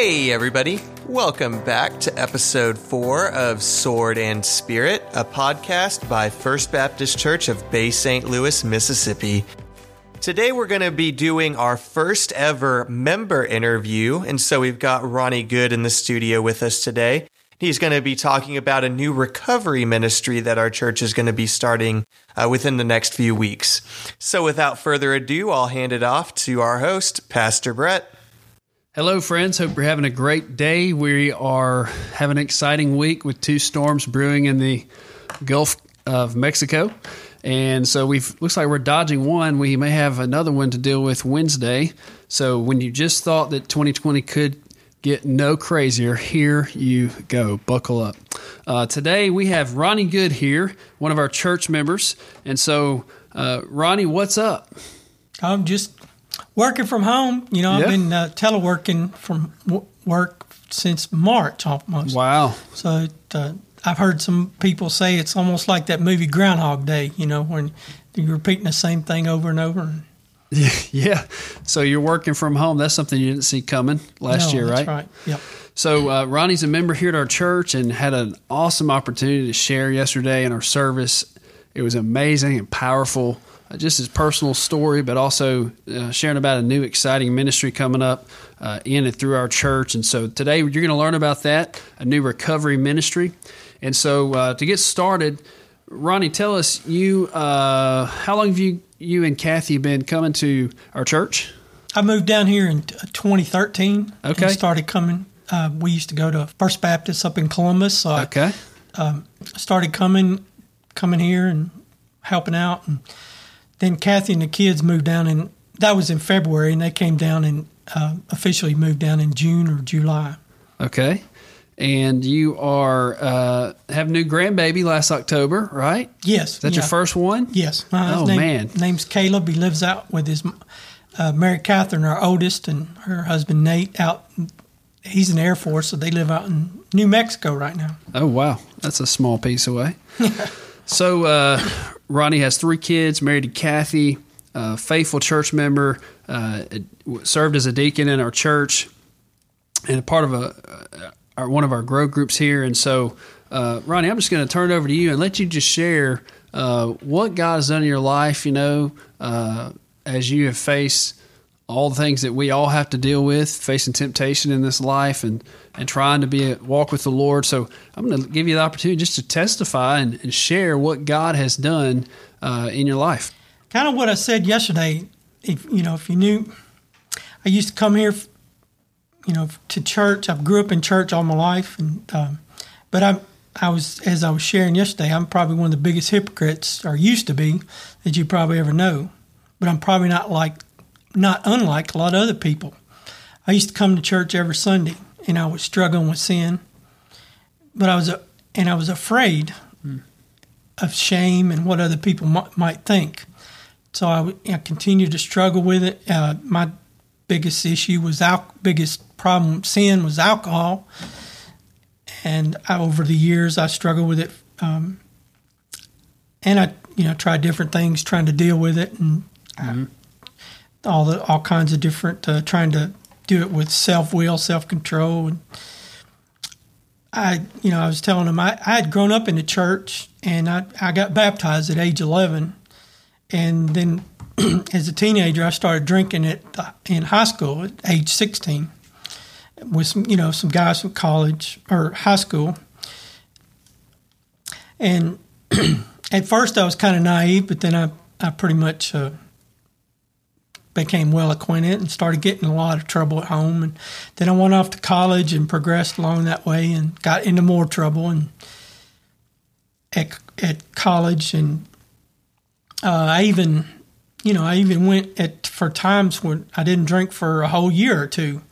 Hey, everybody. Welcome back to episode four of Sword and Spirit, a podcast by First Baptist Church of Bay St. Louis, Mississippi. Today, we're going to be doing our first ever member interview. And so we've got Ronnie Good in the studio with us today. He's going to be talking about a new recovery ministry that our church is going to be starting uh, within the next few weeks. So, without further ado, I'll hand it off to our host, Pastor Brett. Hello, friends. Hope you're having a great day. We are having an exciting week with two storms brewing in the Gulf of Mexico. And so we looks like we're dodging one. We may have another one to deal with Wednesday. So when you just thought that 2020 could get no crazier, here you go. Buckle up. Uh, today we have Ronnie Good here, one of our church members. And so, uh, Ronnie, what's up? I'm just working from home. You know, I've been uh, teleworking from w- work since March almost. Wow. So it, uh, I've heard some people say it's almost like that movie Groundhog Day. You know, when you're repeating the same thing over and over. And, Yeah. So you're working from home. That's something you didn't see coming last No, year, that's right? right. Yep. So uh, Ronnie's a member here at our church and had an awesome opportunity to share yesterday in our service. It was amazing and powerful. Uh, just his personal story, but also uh, sharing about a new exciting ministry coming up uh, in and through our church. And so today you're going to learn about that, a new recovery ministry. And so uh, to get started, Ronnie, tell us you uh, how long have you you and Kathy been coming to our church? I moved down here in 2013. Okay. And started coming. Uh, we used to go to First Baptist up in Columbus. So Okay. I started coming, coming here and helping out. And then Kathy and the kids moved down, and that was in February, and they came down and uh, officially moved down in June or July. Okay. And you are uh, have a new grandbaby last October, right? Yes. Is that your first one? Yes. Uh, Oh, name- man. Name's Caleb. He lives out with his uh, Mary Catherine, our oldest, and her husband Nate. Out. He's in the Air Force, so they live out in New Mexico right now. Oh wow, that's a small piece away. so uh, Ronnie has three kids, married to Kathy, uh, faithful church member, uh, served as a deacon in our church, and a part of a uh, our, one of our grow groups here. And so, uh, Ronnie, I'm just going to turn it over to you and let you just share uh, what God has done in your life. You know, uh, as you have faced all the things that we all have to deal with, facing temptation in this life, and and trying to be a, walk with the Lord. So I'm going to give you the opportunity just to testify and, and share what God has done uh, in your life. kind of what I said yesterday. If you know, if you knew, I used to come here, you know, to church. I grew up in church all my life, and um, but I, I was as I was sharing yesterday. I'm probably one of the biggest hypocrites, or used to be, that you probably ever know. But I'm probably not like, not unlike a lot of other people. I used to come to church every Sunday, and I was struggling with sin, but I was, a, and I was afraid of shame and what other people might, might think. So I continued to struggle with it. Uh, my biggest issue was al- biggest problem sin was alcohol, and I, over the years I struggled with it. Um, and I, you know, tried different things trying to deal with it, and uh, all the all kinds of different uh, trying to do it with self will, self control, and I, you know, I was telling him I, I had grown up in the church and I, I got baptized at age 11. And then as a teenager, I started drinking at, in high school at age 16 with some, you know, some guys from college or high school. And at first I was kind of naive, but then I, I pretty much uh, became well acquainted and started getting in a lot of trouble at home. And then I went off to college and progressed along that way and got into more trouble. And at, at college, and uh, I even, you know, I even went at for times when I didn't drink for a whole year or two.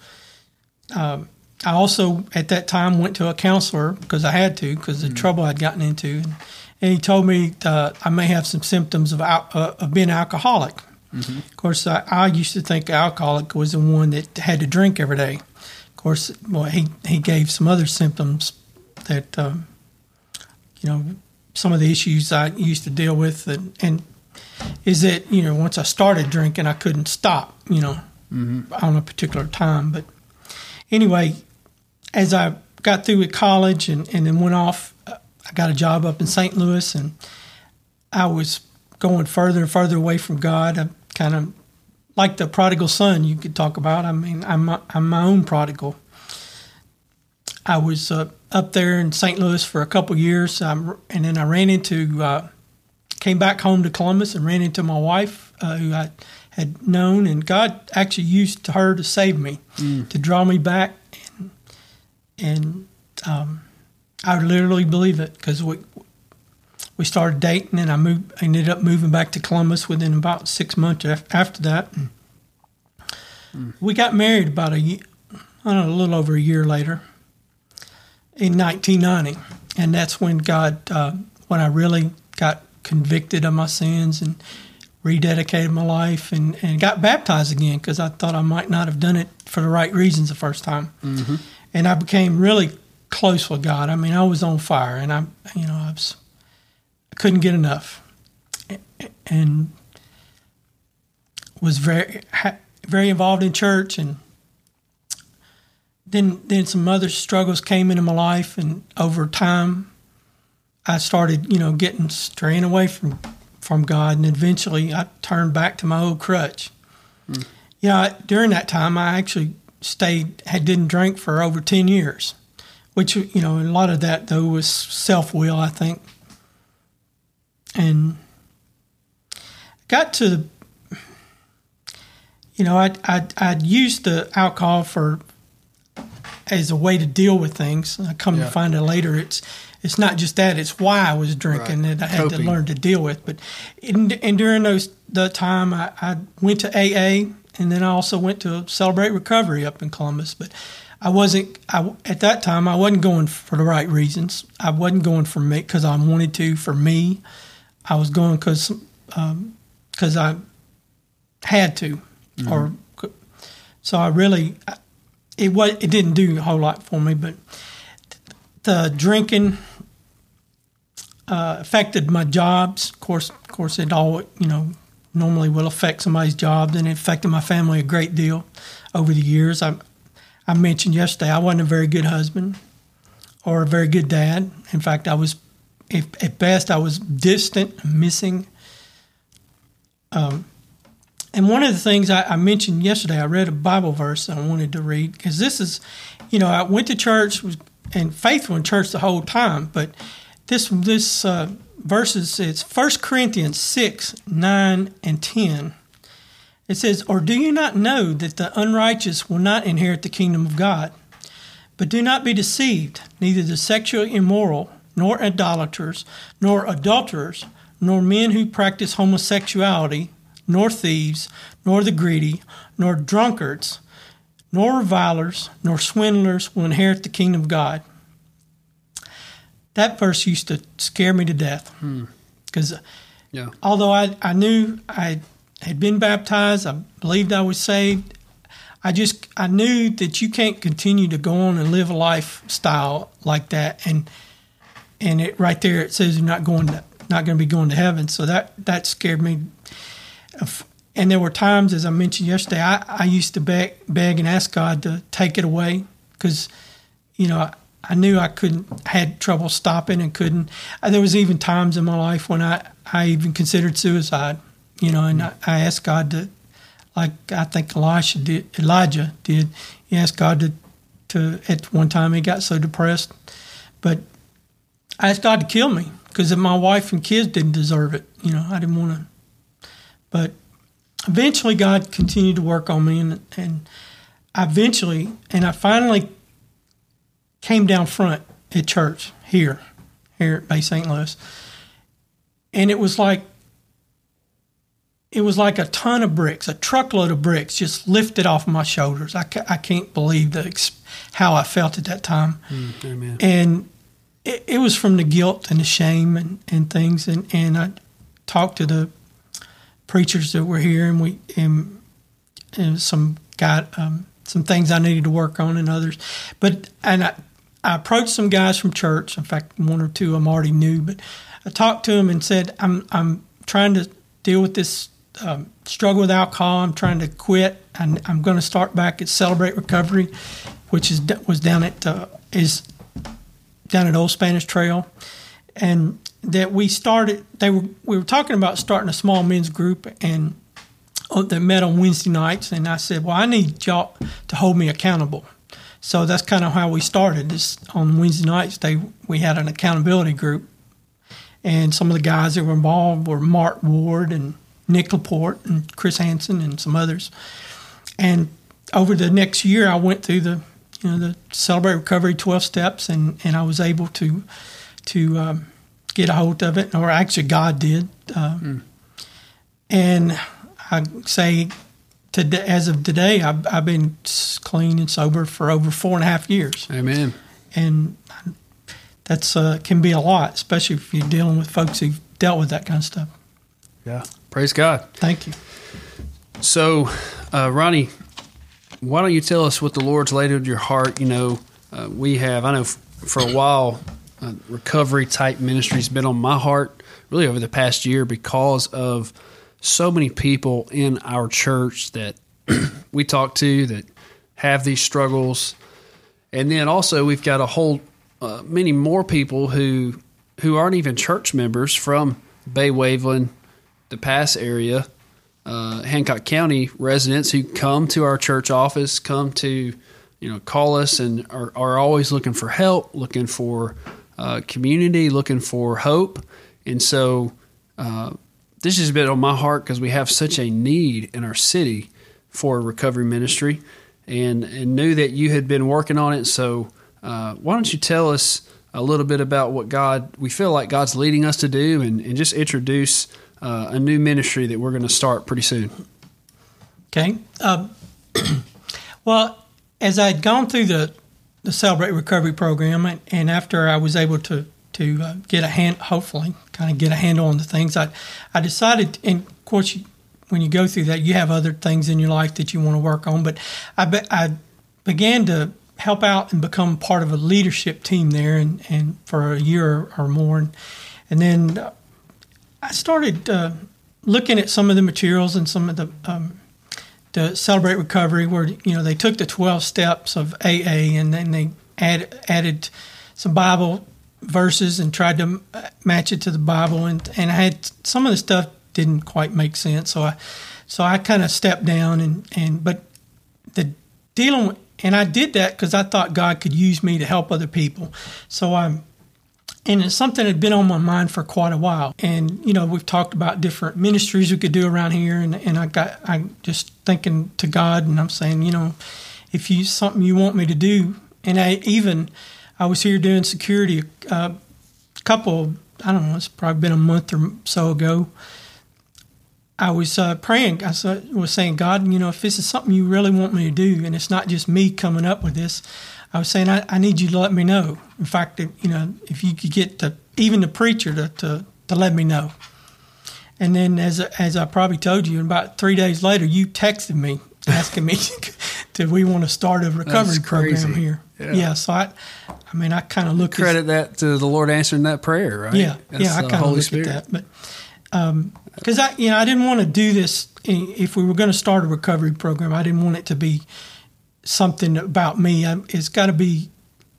Um, I also at that time went to a counselor because I had to because the trouble I'd gotten into, and, and he told me uh, I may have some symptoms of al- uh, of being alcoholic. Of course, I, I used to think alcoholic was the one that had to drink every day. Of course, well, he he gave some other symptoms that um, you know some of the issues I used to deal with, and, and is that you know once I started drinking, I couldn't stop. You know, on a particular time, but anyway, as I got through with college and, and then went off, I got a job up in St. Louis and I was going further and further away from God. I kind of like the prodigal son you could talk about. I mean, I'm, I'm my own prodigal. I was uh, up there in St. Louis for a couple years, um, and then I ran into, uh, came back home to Columbus and ran into my wife, uh, who I had known, and God actually used her to save me, mm. to draw me back, and, and um, I literally believe it because we we started dating, and I moved, I ended up moving back to Columbus within about six months after that. And mm. We got married about a year, I don't know, a little over a year later in 1990, and that's when God, uh, when I really got convicted of my sins and rededicated my life and, and got baptized again because I thought I might not have done it for the right reasons the first time. Mm-hmm. And I became really close with God. I mean, I was on fire, and I, you know, I was, couldn't get enough, and was very, very involved in church and then then some other struggles came into my life, and over time, I started you know getting straying away from from God, and eventually I turned back to my old crutch. Hmm. Yeah, during that time, I actually stayed had didn't drink for over ten years, which you know a lot of that though was self will, I think, and got to you know, I'd, I'd, I'd used the alcohol for as a way to deal with things. I come yeah. to find out later, it's it's not just that; it's why I was drinking right. that I had Coping. to learn to deal with. But in, and during those the time, I, I went to AA, and then I also went to Celebrate Recovery up in Columbus. But I wasn't I, at that time. I wasn't going for the right reasons. I wasn't going for me because I wanted to. For me, I was going because because um, I had to, mm-hmm. or so I really it was it didn't do a whole lot for me, but the drinking uh, affected my jobs. Of course, of course, it all you know normally will affect somebody's job, and it affected my family a great deal over the years. I I mentioned yesterday I wasn't a very good husband or a very good dad. In fact, I was if, at best I was distant, missing. Um, and one of the things I, I, mentioned yesterday, I read a Bible verse I wanted to read because this is, you know, I went to church and faithful in church the whole time, but this this uh, verses it's First Corinthians six nine and ten. It says, "Or do you not know that the unrighteous will not inherit the kingdom of God? But do not be deceived; neither the sexually immoral, nor idolaters, nor adulterers, nor men who practice homosexuality." nor thieves, nor the greedy, nor drunkards, nor revilers, nor swindlers will inherit the kingdom of God. That verse used to scare me to death because hmm. yeah. although I, I knew I had been baptized, I believed I was saved. I just I knew that you can't continue to go on and live a lifestyle like that, and and it right there it says you're not going to not going to be going to heaven. So that that scared me and there were times, as I mentioned yesterday, I, I used to beg, beg and ask God to take it away because, you know, I, I knew I couldn't, had trouble stopping and couldn't. Uh, there was even times in my life when I, I even considered suicide, you know, and I, I asked God to, like I think did, Elijah did. He asked God to, to at one time he got so depressed, but I asked God to kill me because if my wife and kids didn't deserve it. You know, I didn't want to but eventually, God continued to work on me, and, and I eventually, and I finally came down front at church here, here at Bay St. Louis, and it was like it was like a ton of bricks, a truckload of bricks just lifted off my shoulders. I, ca- I can't believe the how I felt at that time. Mm, and it, it, was from the guilt and the shame and, and things. And, and I talked to the preachers that were here, and we and, and some got um, some things I needed to work on, and others. But and I, I approached some guys from church. In fact, one or two them already knew, but I talked to them and said, "I'm I'm trying to deal with this um, struggle with alcohol. I'm trying to quit. And I'm going to start back at Celebrate Recovery, which is was down at uh, is down at Old Spanish Trail, and that we started. They were we were talking about starting a small men's group and. uh, That met on Wednesday nights, and I said, "Well, I need y'all to hold me accountable." So that's kind of how we started. This on Wednesday nights, they we had an accountability group, and some of the guys that were involved were Mark Ward and Nick Laporte and Chris Hansen and some others. And over the next year, I went through the you know the Celebrate Recovery twelve steps, and and I was able to to um, get a hold of it, or actually God did. Um, And I say today, as of today, I've, I've been clean and sober for over four and a half years, Amen. and that's uh, can be a lot, especially if you're dealing with folks who've dealt with that kind of stuff. Yeah. Praise God. Thank you. So, uh, Ronnie, why don't you tell us what the Lord's laid on your heart? You know, uh, we have, I know f- for a while, uh, recovery type ministry's been on my heart really over the past year because of so many people in our church that we talk to that have these struggles. And then also, we've got a whole uh, many more people who who aren't even church members from Bay Waveland, the Pass area, uh, Hancock County residents who come to our church office, come to, you know, call us and are, are always looking for help, looking for uh, community, looking for hope. And so uh, this has been on my heart because we have such a need in our city for a recovery ministry and, and knew that you had been working on it. So uh, why don't you tell us a little bit about what God, we feel like God's leading us to do and, and just introduce uh, a new ministry that we're going to start pretty soon. Okay. Um, well, as I'd gone through the, the Celebrate Recovery program, and, and after I was able to to uh, get a hand, hopefully, kind of get a handle on the things, I I decided, and of course, you, when you go through that, you have other things in your life that you want to work on. But I be, I began to help out and become part of a leadership team there, and, and for a year or more, and, and then I started uh, looking at some of the materials and some of the um, to celebrate recovery, where you know they took the twelve steps of AA and then they add, added some Bible verses and tried to match it to the Bible, and and I had some of the stuff didn't quite make sense, so I so I kind of stepped down and and but the dealing with, and I did that because I thought God could use me to help other people, so I'm and it's something that had been on my mind for quite a while. And you know, we've talked about different ministries we could do around here, and, and I got I just thinking to God, and I'm saying, you know, if you something you want me to do, and I even I was here doing security uh, a couple, I don't know, it's probably been a month or so ago. I was uh, praying. I was saying, God, you know, if this is something you really want me to do, and it's not just me coming up with this, I was saying, I, I need you to let me know. In fact, you know, if you could get the, even the preacher to, to, to let me know. And then, as as I probably told you, about three days later, you texted me asking me, "Did we want to start a recovery program here?" Yeah. yeah. So I, I mean, I kind of look Credit that to the Lord answering that prayer, right? yeah, That's yeah, I kind of look Spirit. at that, but um, because I, you know, I didn't want to do this. Eh, if we were going to start a recovery program, I didn't want it to be something about me. It's got to be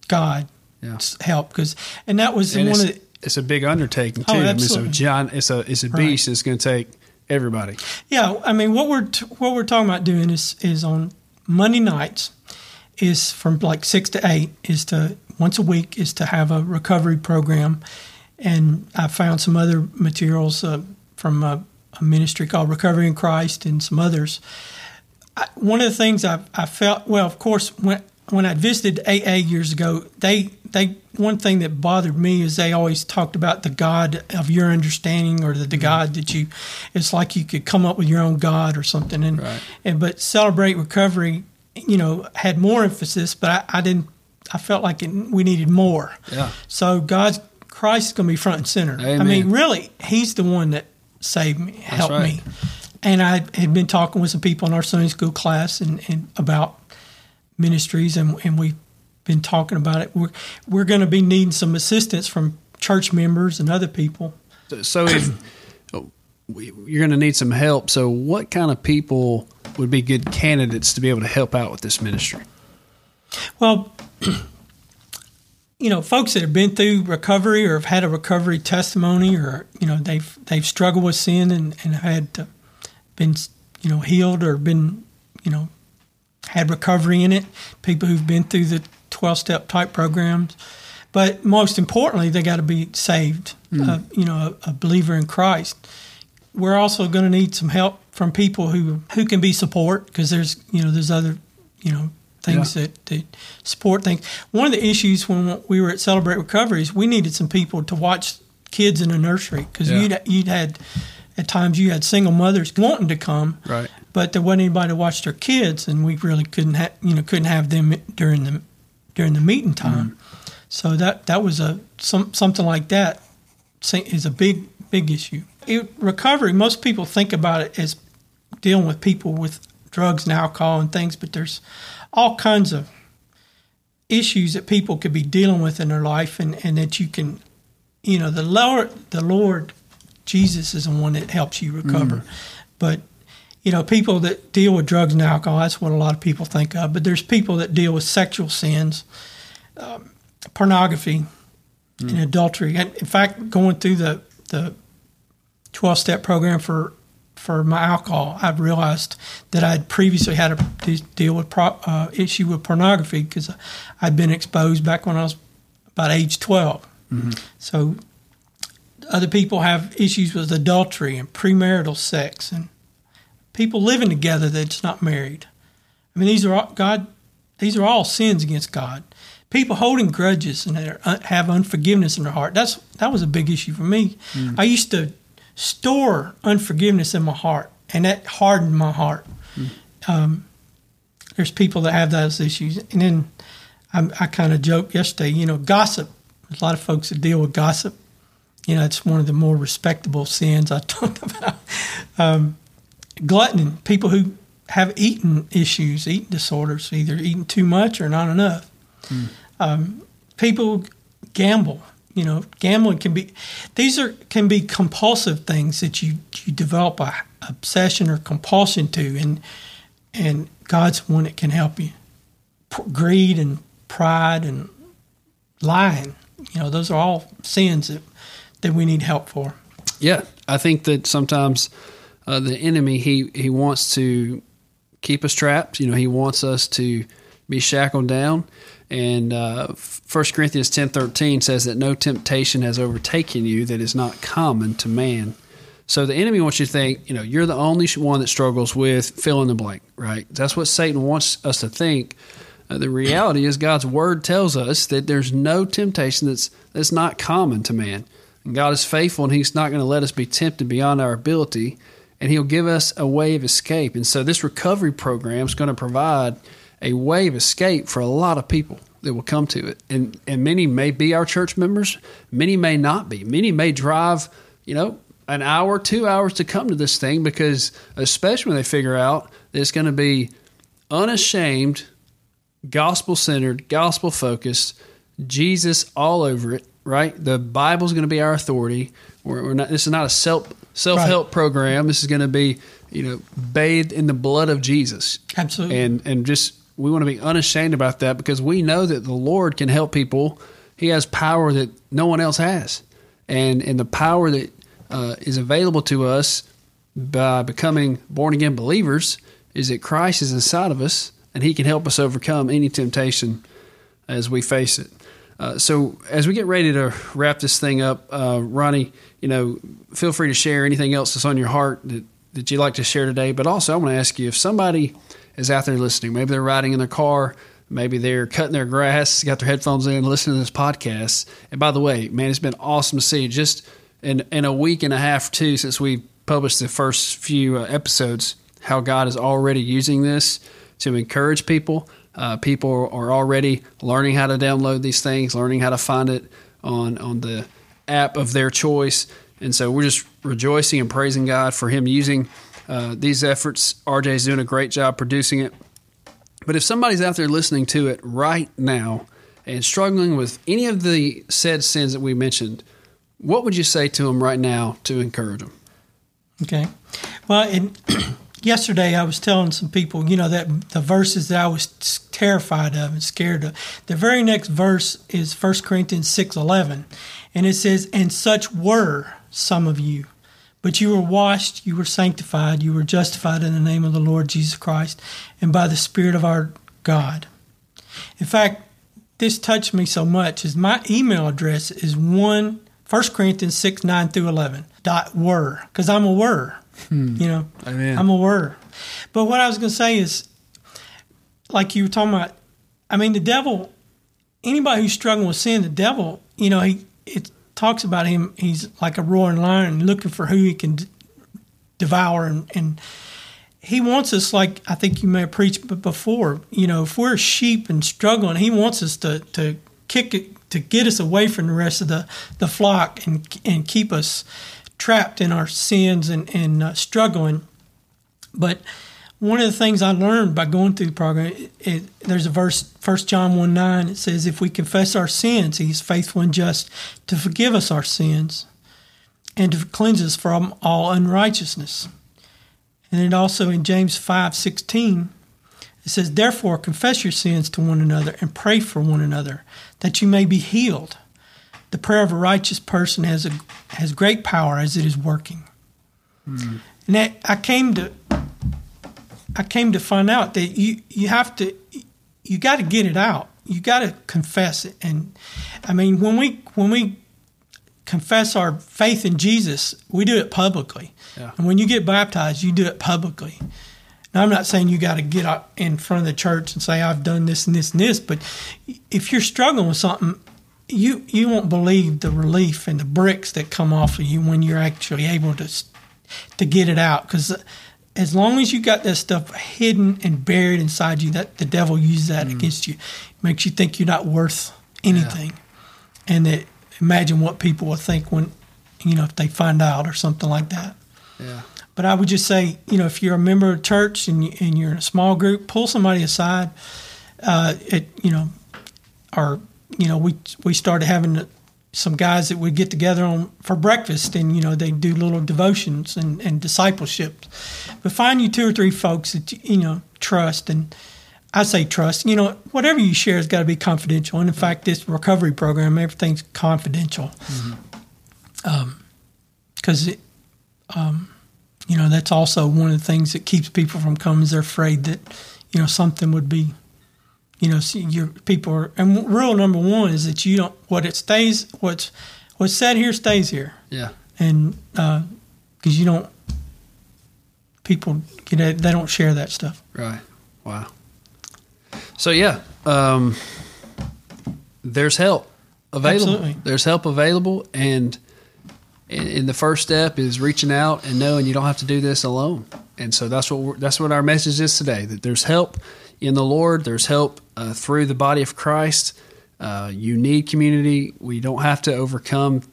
God's Yeah. help, because and that was And one it's, of the, it's a big undertaking too. Oh, I mean, it's a giant. It's a it's a Right. beast. It's going to take everybody. yeah. I mean, what we're t- what we're talking about doing is is on Monday nights is from like six to eight is to once a week is to have a recovery program, and I found some other materials uh, from a, a ministry called Recovery in Christ and some others. I, one of the things I, I felt well, of course, when when I visited AA years ago, they they one thing that bothered me is they always talked about the God of your understanding or the, the mm-hmm. God that you. It's like you could come up with your own God or something, and, Right. and but celebrate recovery, you know, had more emphasis, but I, I didn't. I felt like it, we needed more. Yeah. So God's Christ is going to be front and center. I mean, really, He's the one that saved me, helped right. me. And I had been talking with some people in our Sunday school class and, and about ministries, and, and we've been talking about it. We're we're going to be needing some assistance from church members and other people. So if you're going to need some help. So, what kind of people would be good candidates to be able to help out with this ministry? Well, you know, folks that have been through recovery or have had a recovery testimony, or you know, they've they've struggled with sin and and had uh, been you know healed or been you know had recovery in it. People who've been through the twelve step type programs, but most importantly, they got to be saved. Mm. Uh, you know, a, a believer in Christ. We're also going to need some help from people who who can be support because there's you know there's other you know things yeah. that, that support things. One of the issues when we were at Celebrate Recovery is we needed some people to watch kids in a nursery because yeah. you'd, you'd had at times you had single mothers wanting to come, right? But there wasn't anybody to watch their kids, and we really couldn't have you know couldn't have them during the during the meeting time. Mm. So that that was a some something like that is a big big issue. It, recovery, most people think about it as dealing with people with drugs and alcohol and things, but there's all kinds of issues that people could be dealing with in their life and, and that you can you know the Lord the Lord Jesus is the one that helps you recover. Mm. But you know, people that deal with drugs and alcohol, that's what a lot of people think of. But there's people that deal with sexual sins, um, pornography, mm. and adultery. And in fact, going through the the 12 step program for for my alcohol, I've realized that I'd previously had a deal with pro, uh, issue with pornography because I'd been exposed back when I was about age 12. Mm-hmm. So other people have issues with adultery and premarital sex and people living together that's not married. I mean, these are all, God. These are all sins against God. People holding grudges and have unforgiveness in their heart. That's that was a big issue for me. Mm. I used to store unforgiveness in my heart, and that hardened my heart. Mm. Um, there's people that have those issues, and then I, I kind of joked yesterday. You know, gossip. There's a lot of folks that deal with gossip. You know, it's one of the more respectable sins I talked about. Um, gluttony. People who have eating issues, eating disorders, either eating too much or not enough. Mm. Um, people gamble you know, gambling can be these are can be compulsive things that you you develop a obsession or compulsion to, and and God's one that can help you. P- greed and pride and lying, you know, those are all sins that that we need help for. Yeah, I think that sometimes uh, the enemy he he wants to keep us trapped. You know, he wants us to be shackled down. And uh, 1 Corinthians 10.13 says that no temptation has overtaken you that is not common to man. So the enemy wants you to think, you know, you're the only one that struggles with fill in the blank, right? That's what Satan wants us to think. Uh, the reality is God's word tells us that there's no temptation that's that's not common to man. God is faithful and he's not going to let us be tempted beyond our ability and he'll give us a way of escape. And so this recovery program is going to provide a way of escape for a lot of people that will come to it. And and many may be our church members, many may not be. Many may drive, you know, an hour, two hours to come to this thing because especially when they figure out that it's going to be unashamed, gospel centered, gospel focused, Jesus all over it, right? The Bible's going to be our authority. We're, we're not. This is not a self self help right. program. This is going to be, you know, bathed in the blood of Jesus. Absolutely. And and just we want to be unashamed about that because we know that the Lord can help people. He has power that no one else has, and and the power that uh, is available to us by becoming born again believers is that Christ is inside of us, and He can help us overcome any temptation as we face it. Uh, so as we get ready to wrap this thing up, uh, Ronnie, you know, feel free to share anything else that's on your heart that, that you'd like to share today. But also, I want to ask you if somebody is out there listening. Maybe they're riding in their car. Maybe they're cutting their grass, got their headphones in, listening to this podcast. And by the way, man, it's been awesome to see just in, in a week and a half, too, since we published the first few uh, episodes, how God is already using this to encourage people. Uh, people are already learning how to download these things, learning how to find it on, on the app of their choice. And so we're just rejoicing and praising God for Him using uh, these efforts. RJ is doing a great job producing it. But if somebody's out there listening to it right now and struggling with any of the said sins that we mentioned, what would you say to them right now to encourage them? Okay. Well, yesterday I was telling some people, you know, that the verses that I was terrified of and scared of. The very next verse is 1 Corinthians 6:11, and it says, "And such were some of you, but you were washed, you were sanctified, you were justified in the name of the Lord Jesus Christ and by the Spirit of our God." In fact, this touched me so much is my email address is one 1 Corinthians 6, 9 through 11 dot were, because I'm a were. Hmm. You know, Amen. I'm a were. But what I was going to say is, like you were talking about, I mean, the devil, anybody who's struggling with sin, the devil, you know, he it talks about him, he's like a roaring lion looking for who he can d- devour. And, and he wants us, like I think you may have preached before, you know, if we're sheep and struggling, he wants us to, to kick it, to get us away from the rest of the, the flock and, and keep us trapped in our sins and, and uh, struggling. But one of the things I learned by going through the program, it, it, there's a verse, 1 John 1 9, it says, If we confess our sins, He's faithful and just to forgive us our sins and to cleanse us from all unrighteousness. And then also in James 5 16, it says, Therefore, confess your sins to one another and pray for one another that you may be healed. The prayer of a righteous person has a has great power as it is working. Mm. And that I came to I came to find out that you you have to you got to get it out. You got to confess it. And I mean, when we when we confess our faith in Jesus, we do it publicly. Yeah. And when you get baptized, you do it publicly. Now, I'm not saying you got to get up in front of the church and say I've done this and this and this, but if you're struggling with something, you you won't believe the relief and the bricks that come off of you when you're actually able to to get it out because as long as you got that stuff hidden and buried inside you, that the devil uses that mm. against you. It makes you think you're not worth anything, yeah. and that imagine what people will think when you know if they find out or something like that. Yeah. But I would just say, you know, if you're a member of church and, you, and you're in a small group, pull somebody aside. Uh, it, you know, or you know, we we started having some guys that would get together on for breakfast and you know they do little devotions and, and discipleship but find you two or three folks that you know trust and i say trust you know whatever you share has got to be confidential and in fact this recovery program everything's confidential because mm-hmm. um, um, you know that's also one of the things that keeps people from coming is they're afraid that you know something would be you know, see your people are, and rule number one is that you don't what it stays what's what's said here stays here. Yeah, and because uh, you don't people you know they don't share that stuff. Right. Wow. So yeah, um, there's help available. Absolutely. There's help available, and and the first step is reaching out and knowing you don't have to do this alone. And so that's what that's what our message is today. That there's help in the Lord. There's help uh, through the body of Christ. Uh, you need community. We don't have to overcome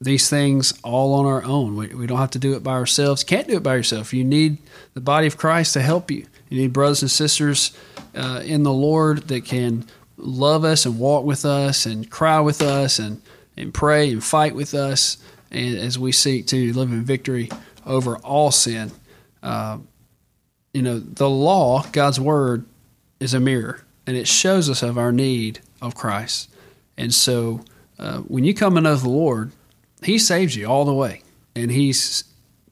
these things all on our own. We, we don't have to do it by ourselves. Can't do it by yourself. You need the body of Christ to help you. You need brothers and sisters uh, in the Lord that can love us and walk with us and cry with us and, and pray and fight with us and as we seek to live in victory over all sin. Uh, you know, the law, God's word, is a mirror, and it shows us of our need of Christ. And so, uh, when you come to know the Lord, He saves you all the way, and He's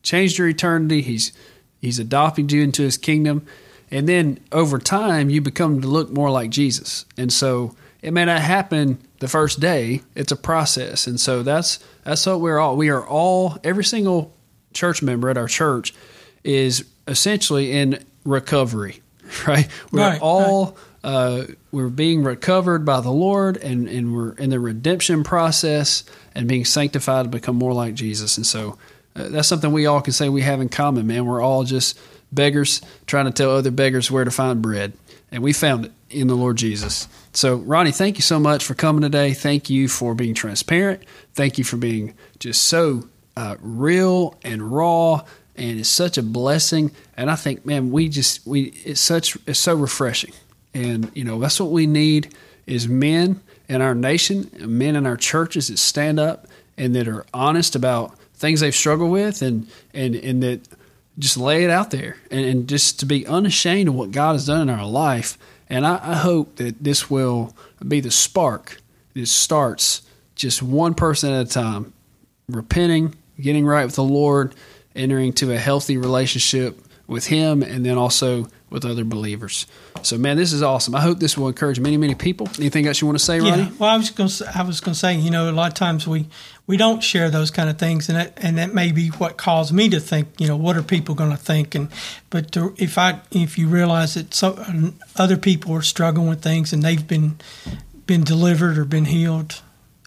changed your eternity. He's He's adopted you into His kingdom, and then over time, you become to look more like Jesus. And so, it may not happen the first day; it's a process. And so, that's that's what we're all. We are all every single church member at our church is essentially in recovery right? We're right, all right. Uh, we're being recovered by the Lord, and and we're in the redemption process and being sanctified to become more like Jesus. And so uh, that's something we all can say we have in common, man. We're all just beggars trying to tell other beggars where to find bread, and we found it in the Lord Jesus. So, Ronnie, thank you so much for coming today. Thank you for being transparent. Thank you for being just so uh, real and raw and it's such a blessing. And I think, man, we just we it's such it's so refreshing, and you know that's what we need is men in our nation, men in our churches that stand up and that are honest about things they've struggled with, and and and that just lay it out there, and, and just to be unashamed of what God has done in our life. And I, I hope that this will be the spark that starts just one person at a time, repenting, getting right with the Lord, entering to a healthy relationship with Him, and then also with other believers. So, man, this is awesome. I hope this will encourage many, many people. Anything else you want to say, Ronnie? Yeah. Well, I was going to I was going to say, you know, a lot of times we we don't share those kind of things, and that and that may be what caused me to think, you know, what are people going to think? And but to, if I if you realize that so, other people are struggling with things and they've been been delivered or been healed,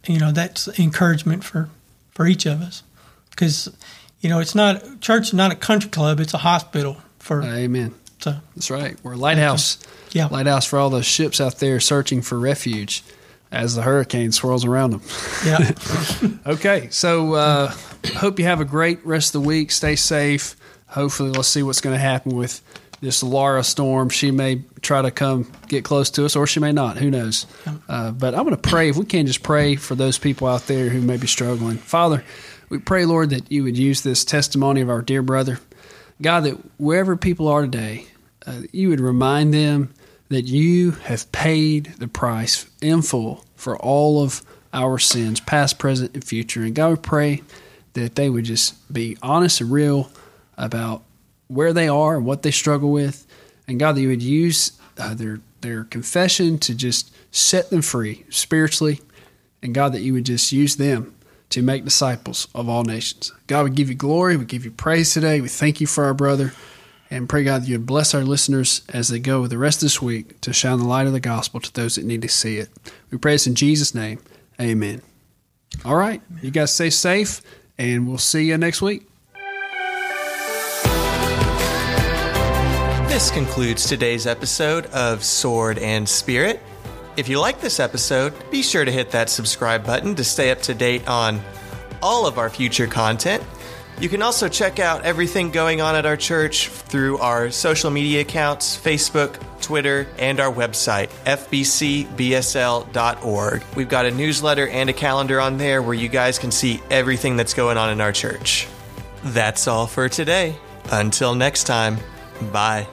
you know, that's encouragement for for each of us because you know it's not church is not a country club; it's a hospital for. Amen. So that's right. We're a lighthouse. Yeah, lighthouse for all those ships out there searching for refuge as the hurricane swirls around them. Yeah. okay, so uh, hope you have a great rest of the week. Stay safe. Hopefully, let's see what's going to happen with this Laura storm. She may try to come get close to us, or she may not. Who knows? Uh, but I'm going to pray. If we can just pray for those people out there who may be struggling. Father, we pray, Lord, that you would use this testimony of our dear brother. God, that wherever people are today, uh, you would remind them that you have paid the price in full for all of our sins, past, present, and future. And God, we pray that they would just be honest and real about where they are and what they struggle with. And God, that you would use uh, their their confession to just set them free spiritually. And God, that you would just use them to make disciples of all nations. God, we give you glory. We give you praise today. We thank you for our brother. And pray, God, that you would bless our listeners as they go the rest of this week to shine the light of the gospel to those that need to see it. We pray this in Jesus' name. Amen. All right. You guys stay safe, and we'll see you next week. This concludes today's episode of Sword and Spirit. If you like this episode, be sure to hit that subscribe button to stay up to date on all of our future content. You can also check out everything going on at our church through our social media accounts Facebook, Twitter, and our website, fbcbsl.org. We've got a newsletter and a calendar on there where you guys can see everything that's going on in our church. That's all for today. Until next time, bye.